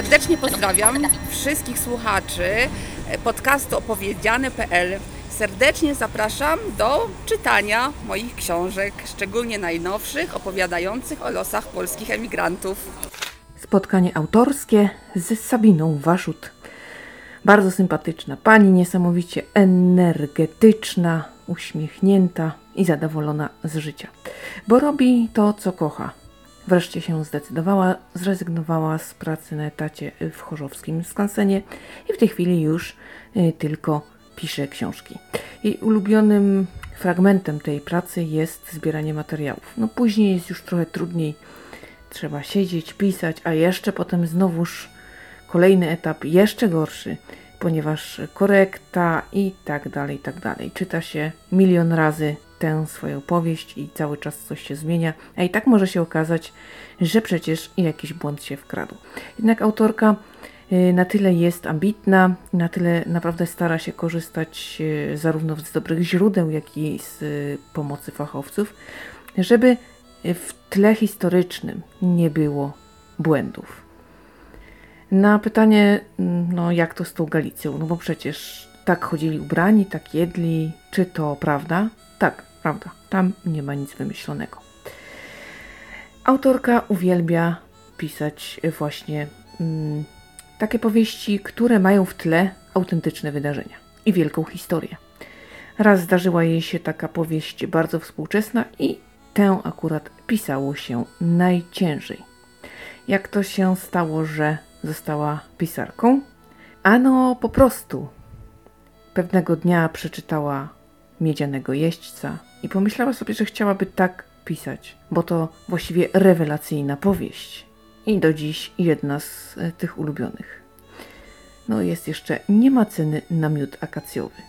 Serdecznie pozdrawiam wszystkich słuchaczy podcastu opowiedziane.pl. Serdecznie zapraszam do czytania moich książek, szczególnie najnowszych, opowiadających o losach polskich emigrantów. Spotkanie autorskie z Sabiną Waszut. Bardzo sympatyczna pani, niesamowicie energetyczna, uśmiechnięta i zadowolona z życia, bo robi to, co kocha. Wreszcie się zdecydowała, zrezygnowała z pracy na etacie w chorzowskim skansenie i w tej chwili już y, tylko pisze książki. Jej ulubionym fragmentem tej pracy jest zbieranie materiałów. No później jest już trochę trudniej. Trzeba siedzieć, pisać, a jeszcze potem znowuż kolejny etap, jeszcze gorszy, ponieważ korekta i tak dalej, i tak dalej. Czyta się milion razy tę swoją powieść i cały czas coś się zmienia, a i tak może się okazać, że przecież jakiś błąd się wkradł. Jednak autorka y, na tyle jest ambitna, na tyle naprawdę stara się korzystać y, zarówno z dobrych źródeł, jak i z y, pomocy fachowców, żeby w tle historycznym nie było błędów. Na pytanie, mm, no jak to z tą Galicją, no bo przecież tak chodzili ubrani, tak jedli, czy to prawda? Tak, prawda, tam nie ma nic wymyślonego. Autorka uwielbia pisać właśnie mm, takie powieści, które mają w tle autentyczne wydarzenia i wielką historię. Raz zdarzyła jej się taka powieść bardzo współczesna i tę akurat pisało się najciężej. Jak to się stało, że została pisarką? Ano po prostu. Pewnego dnia przeczytała Miedzianego Jeźdźca i pomyślała sobie, że chciałaby tak pisać, bo to właściwie rewelacyjna powieść i do dziś jedna z e, tych ulubionych. No jest jeszcze Nie ma ceny na miód akacjowy.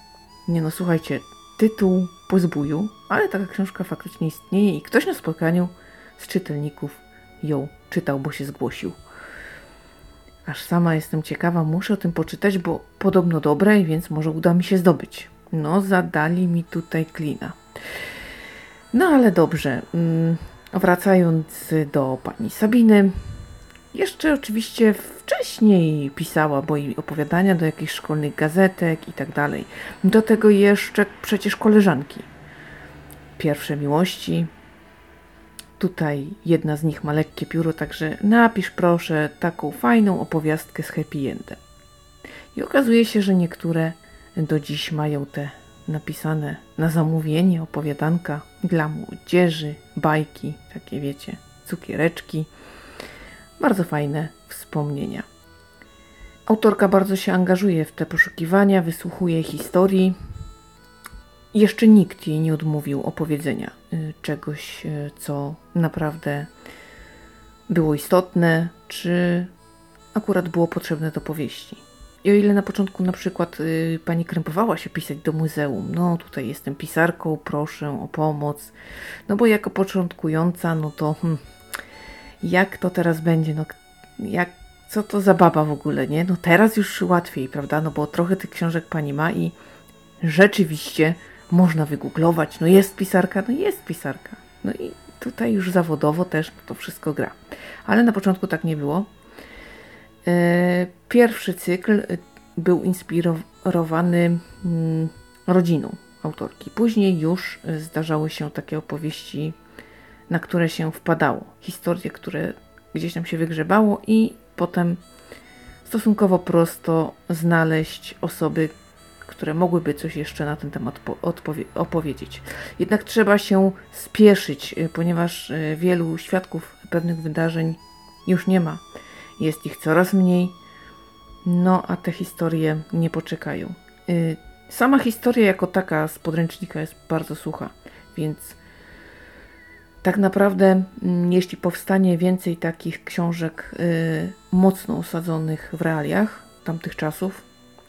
Nie no, słuchajcie, tytuł pozbuju, ale taka książka faktycznie istnieje i ktoś na spotkaniu z czytelników ją czytał, bo się zgłosił. Aż sama jestem ciekawa, muszę o tym poczytać, bo podobno dobre, więc może uda mi się zdobyć. No, zadali mi tutaj klina. No ale dobrze. Mm, wracając do pani Sabiny. Jeszcze oczywiście wcześniej pisała, i opowiadania do jakichś szkolnych gazetek i tak dalej. Do tego jeszcze przecież koleżanki. Pierwsze miłości. Tutaj jedna z nich ma lekkie pióro, także napisz proszę taką fajną opowiastkę z happy endem. I okazuje się, że niektóre do dziś mają te napisane na zamówienie opowiadanka dla młodzieży, bajki, takie wiecie, cukiereczki. Bardzo fajne wspomnienia. Autorka bardzo się angażuje w te poszukiwania, wysłuchuje historii. Jeszcze nikt jej nie odmówił opowiedzenia y, czegoś, y, co naprawdę było istotne, czy akurat było potrzebne do powieści. I o ile na początku na przykład y, pani krępowała się pisać do muzeum, no tutaj jestem pisarką, proszę o pomoc, no bo jako początkująca, no to hmm, jak to teraz będzie, no jak, co to za baba w ogóle, nie? No teraz już łatwiej, prawda, no bo trochę tych książek pani ma i rzeczywiście można wygooglować, no jest pisarka, no jest pisarka, no i tutaj już zawodowo też to wszystko gra. Ale na początku tak nie było. E, pierwszy cykl e, był inspirowany mm, rodziną autorki. Później już e, zdarzały się takie opowieści, na które się wpadało. Historie, które gdzieś tam się wygrzebało i potem stosunkowo prosto znaleźć osoby, które mogłyby coś jeszcze na ten temat opowiedzieć. Jednak trzeba się spieszyć, ponieważ wielu świadków pewnych wydarzeń już nie ma. Jest ich coraz mniej, no a te historie nie poczekają. Y, sama historia jako taka z podręcznika jest bardzo sucha, więc tak naprawdę, mm, jeśli powstanie więcej takich książek y, mocno osadzonych w realiach tamtych czasów,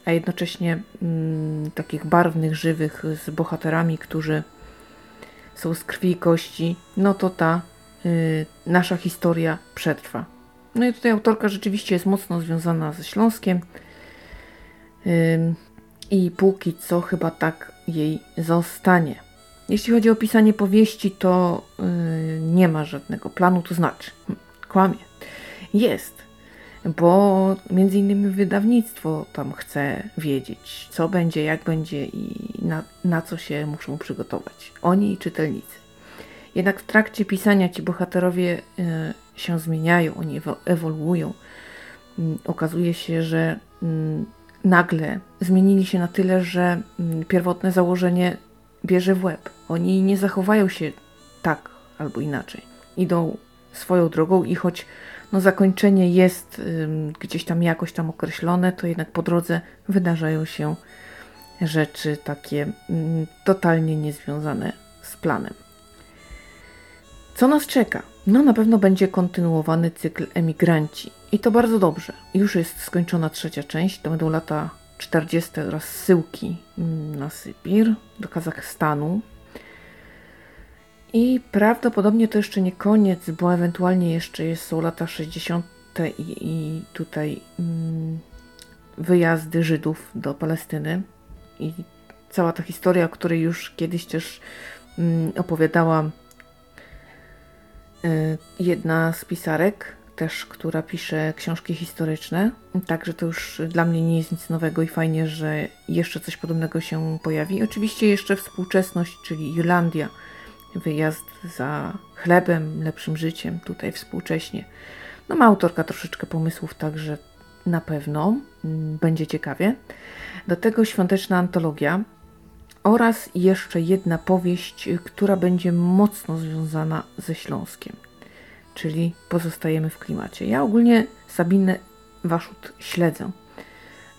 a jednocześnie mm, takich barwnych, żywych, z bohaterami, którzy są z krwi i kości, no to ta y, nasza historia przetrwa. No i tutaj autorka rzeczywiście jest mocno związana ze Śląskiem. I póki co chyba tak jej zostanie. Jeśli chodzi o pisanie powieści, to yy, nie ma żadnego planu, to znaczy, hm, kłamie. Jest. bo między innymi wydawnictwo tam chce wiedzieć, co będzie, jak będzie i na, na co się muszą przygotować. Oni i czytelnicy. Jednak w trakcie pisania ci bohaterowie y, się zmieniają, oni ewoluują. Y, okazuje się, że y, nagle zmienili się na tyle, że mm, pierwotne założenie bierze w łeb. Oni nie zachowają się tak albo inaczej. Idą swoją drogą i choć no, zakończenie jest gdzieś tam jakoś tam określone, to jednak po drodze wydarzają się rzeczy takie totalnie niezwiązane z planem. Co nas czeka? No na pewno będzie kontynuowany cykl Emigranci. I to bardzo dobrze. Już jest skończona trzecia część, to będą lata 40 oraz zsyłki na Sybir, do Kazachstanu. I prawdopodobnie to jeszcze nie koniec, bo ewentualnie jeszcze są lata 60. i, i tutaj mm, wyjazdy Żydów do Palestyny. I cała ta historia, o której już kiedyś też mm, opowiadała y, jedna z pisarek, też, która pisze książki historyczne. Także to już dla mnie nie jest nic nowego i fajnie, że jeszcze coś podobnego się pojawi. Oczywiście jeszcze współczesność, czyli Irlandia, wyjazd za chlebem, lepszym życiem, tutaj współcześnie. No ma autorka troszeczkę pomysłów, także na pewno mm, będzie ciekawie. Do tego świąteczna antologia oraz jeszcze jedna powieść, która będzie mocno związana ze Śląskiem czyli pozostajemy w klimacie. Ja ogólnie Sabinę Waszut śledzę.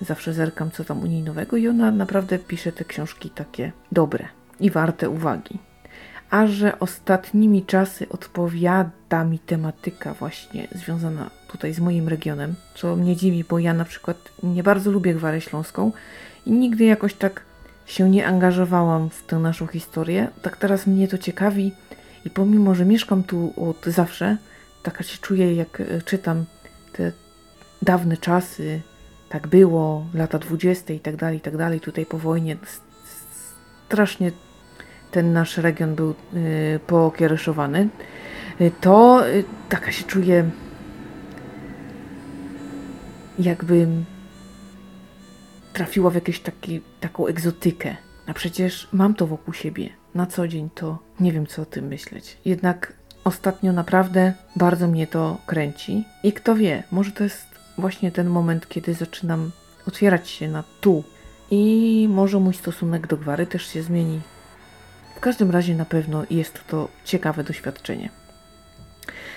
Zawsze zerkam, co tam u niej nowego i ona naprawdę pisze te książki takie dobre i warte uwagi. A że ostatnimi czasy odpowiada mi tematyka właśnie związana tutaj z moim regionem, co mnie dziwi, bo ja na przykład nie bardzo lubię Gwarę Śląską i nigdy jakoś tak się nie angażowałam w tę naszą historię. Tak teraz mnie to ciekawi i pomimo, że mieszkam tu od zawsze, taka się czuję, jak e, czytam te dawne czasy, tak było, lata dwudzieste i tak dalej, i tak dalej, tutaj po wojnie. Strasznie ten nasz region był y, pokiereszowany, y, to y, taka się czuję, jakbym trafiła w jakąś taką egzotykę. A przecież mam to wokół siebie na co dzień, to nie wiem, co o tym myśleć. Jednak ostatnio naprawdę bardzo mnie to kręci i kto wie, może to jest właśnie ten moment, kiedy zaczynam otwierać się na tu i może mój stosunek do gwary też się zmieni. W każdym razie na pewno jest to ciekawe doświadczenie.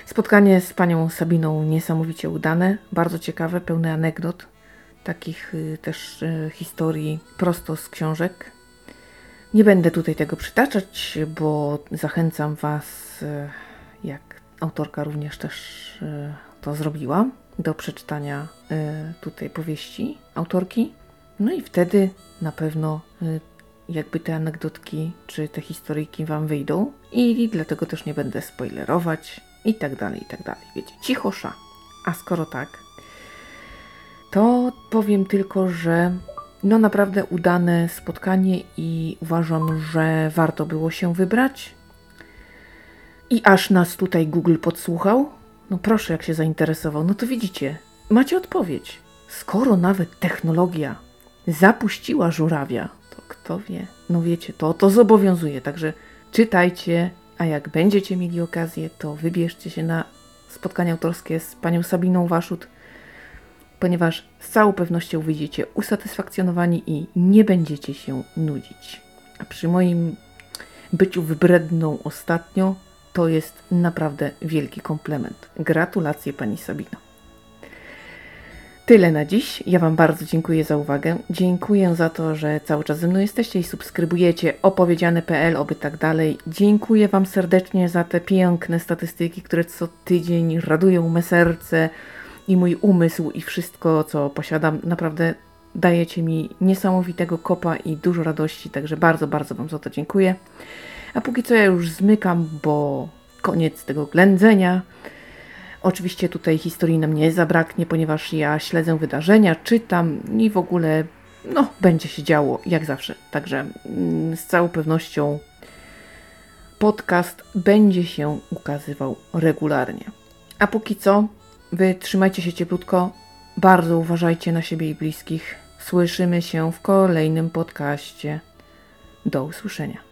Spotkanie z panią Sabiną niesamowicie udane, bardzo ciekawe, pełne anegdot, takich y, też y, historii prosto z książek. Nie będę tutaj tego przytaczać, bo zachęcam Was, y, jak autorka również też to zrobiła, do przeczytania tutaj powieści autorki. No i wtedy na pewno jakby te anegdotki czy te historyjki Wam wyjdą i dlatego też nie będę spoilerować i tak dalej, i tak dalej. Wiecie, cichosza. A skoro tak, to powiem tylko, że no naprawdę udane spotkanie i uważam, że warto było się wybrać. I aż nas tutaj Google podsłuchał. No proszę, jak się zainteresował, no to widzicie, macie odpowiedź. Skoro nawet technologia zapuściła żurawia, to kto wie? No wiecie, to to zobowiązuje, także czytajcie, a jak będziecie mieli okazję, to wybierzcie się na spotkanie autorskie z panią Sabiną Waszut ponieważ z całą pewnością wyjdziecie usatysfakcjonowani i nie będziecie się nudzić. A przy moim byciu wybredną ostatnio, to jest naprawdę wielki komplement. Gratulacje Pani Sabino. Tyle na dziś. Ja Wam bardzo dziękuję za uwagę. Dziękuję za to, że cały czas ze mną jesteście i subskrybujecie opowiedziane.pl, oby tak dalej. Dziękuję Wam serdecznie za te piękne statystyki, które co tydzień radują me serce i mój umysł i wszystko, co posiadam, naprawdę dajecie mi niesamowitego kopa i dużo radości, także bardzo, bardzo Wam za to dziękuję. A póki co ja już zmykam, bo koniec tego ględzenia. Oczywiście tutaj historii nam nie zabraknie, ponieważ ja śledzę wydarzenia, czytam i w ogóle no, będzie się działo jak zawsze. Także mm, z całą pewnością podcast będzie się ukazywał regularnie. A póki co Wy trzymajcie się cieplutko, bardzo uważajcie na siebie i bliskich. Słyszymy się w kolejnym podcaście. Do usłyszenia.